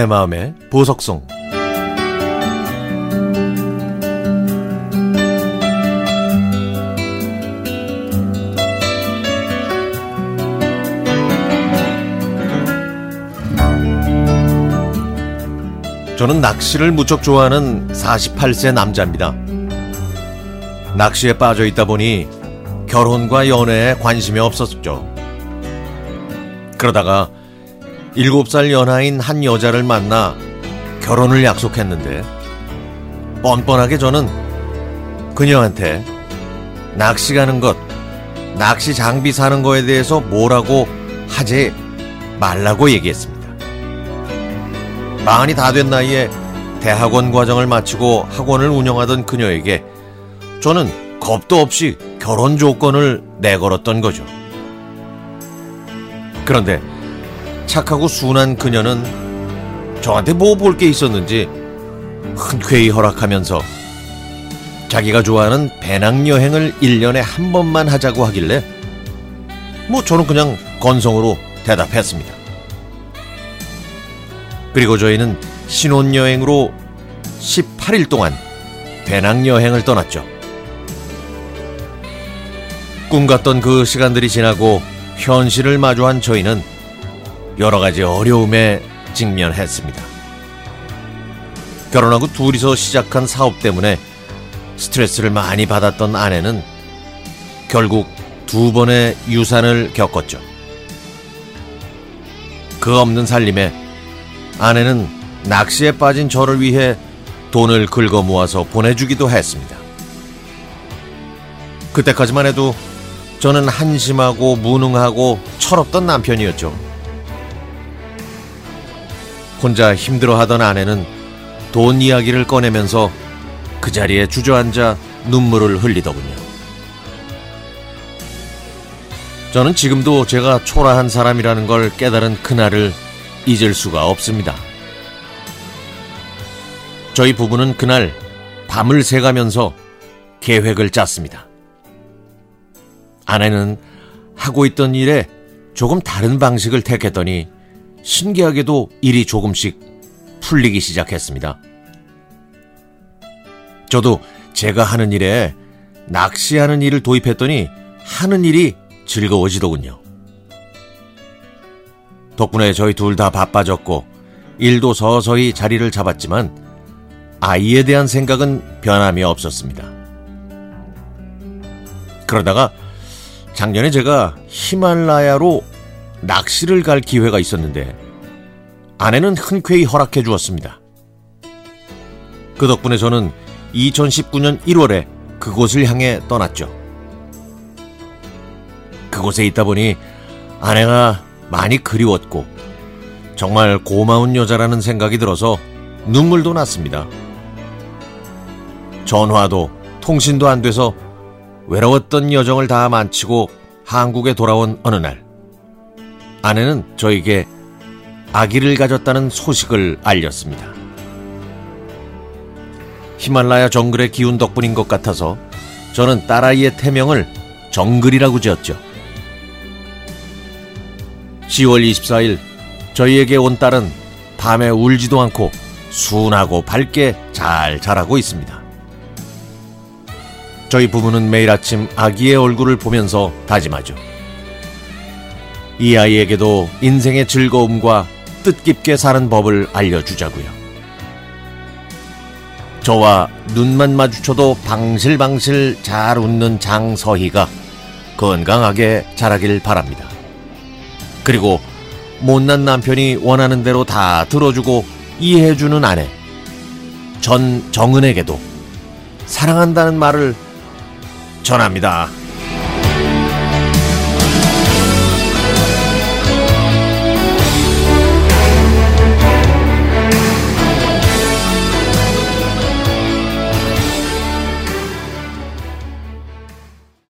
내 마음의 보석송 저는 낚시를 무척 좋아하는 48세 남자입니다. 낚시에 빠져 있다 보니 결혼과 연애에 관심이 없었죠. 그러다가 7살 연하인 한 여자를 만나 결혼을 약속했는데 뻔뻔하게 저는 그녀한테 낚시 가는 것, 낚시 장비 사는 거에 대해서 뭐라고 하지 말라고 얘기했습니다. 마흔이 다 된 나이에 대학원 과정을 마치고 학원을 운영하던 그녀에게 저는 겁도 없이 결혼 조건을 내걸었던 거죠. 그런데 착하고 순한 그녀는 저한테 뭐 볼 게 있었는지 흔쾌히 허락하면서 자기가 좋아하는 배낭여행을 1년에 한 번만 하자고 하길래 뭐 저는 그냥 건성으로 대답했습니다. 그리고 저희는 신혼여행으로 18일 동안 배낭여행을 떠났죠. 꿈 같던 그 시간들이 지나고 현실을 마주한 저희는 여러 가지 어려움에 직면했습니다. 결혼하고 둘이서 시작한 사업 때문에 스트레스를 많이 받았던 아내는 결국 두 번의 유산을 겪었죠. 그 없는 살림에 아내는 낚시에 빠진 저를 위해 돈을 긁어 모아서 보내주기도 했습니다. 그때까지만 해도 저는 한심하고 무능하고 철없던 남편이었죠. 혼자 힘들어하던 아내는 돈 이야기를 꺼내면서 그 자리에 주저앉아 눈물을 흘리더군요. 저는 지금도 제가 초라한 사람이라는 걸 깨달은 그날을 잊을 수가 없습니다. 저희 부부는 그날 밤을 새가면서 계획을 짰습니다. 아내는 하고 있던 일에 조금 다른 방식을 택했더니 신기하게도 일이 조금씩 풀리기 시작했습니다. 저도 제가 하는 일에 낚시하는 일을 도입했더니 하는 일이 즐거워지더군요. 덕분에 저희 둘 다 바빠졌고 일도 서서히 자리를 잡았지만 아이에 대한 생각은 변함이 없었습니다. 그러다가 작년에 제가 히말라야로 낚시를 갈 기회가 있었는데 아내는 흔쾌히 허락해 주었습니다. 그 덕분에 저는 2019년 1월에 그곳을 향해 떠났죠. 그곳에 있다 보니 아내가 많이 그리웠고 정말 고마운 여자라는 생각이 들어서 눈물도 났습니다. 전화도 통신도 안 돼서 외로웠던 여정을 다 마치고 한국에 돌아온 어느 날 아내는 저에게 아기를 가졌다는 소식을 알렸습니다. 히말라야 정글의 기운 덕분인 것 같아서 저는 딸아이의 태명을 정글이라고 지었죠. 10월 24일 저희에게 온 딸은 밤에 울지도 않고 순하고 밝게 잘 자라고 있습니다. 저희 부부는 매일 아침 아기의 얼굴을 보면서 다짐하죠. 이 아이에게도 인생의 즐거움과 뜻깊게 사는 법을 알려주자고요. 저와 눈만 마주쳐도 방실방실 잘 웃는 장서희가 건강하게 자라길 바랍니다. 그리고 못난 남편이 원하는 대로 다 들어주고 이해해주는 아내 전 정은에게도 사랑한다는 말을 전합니다.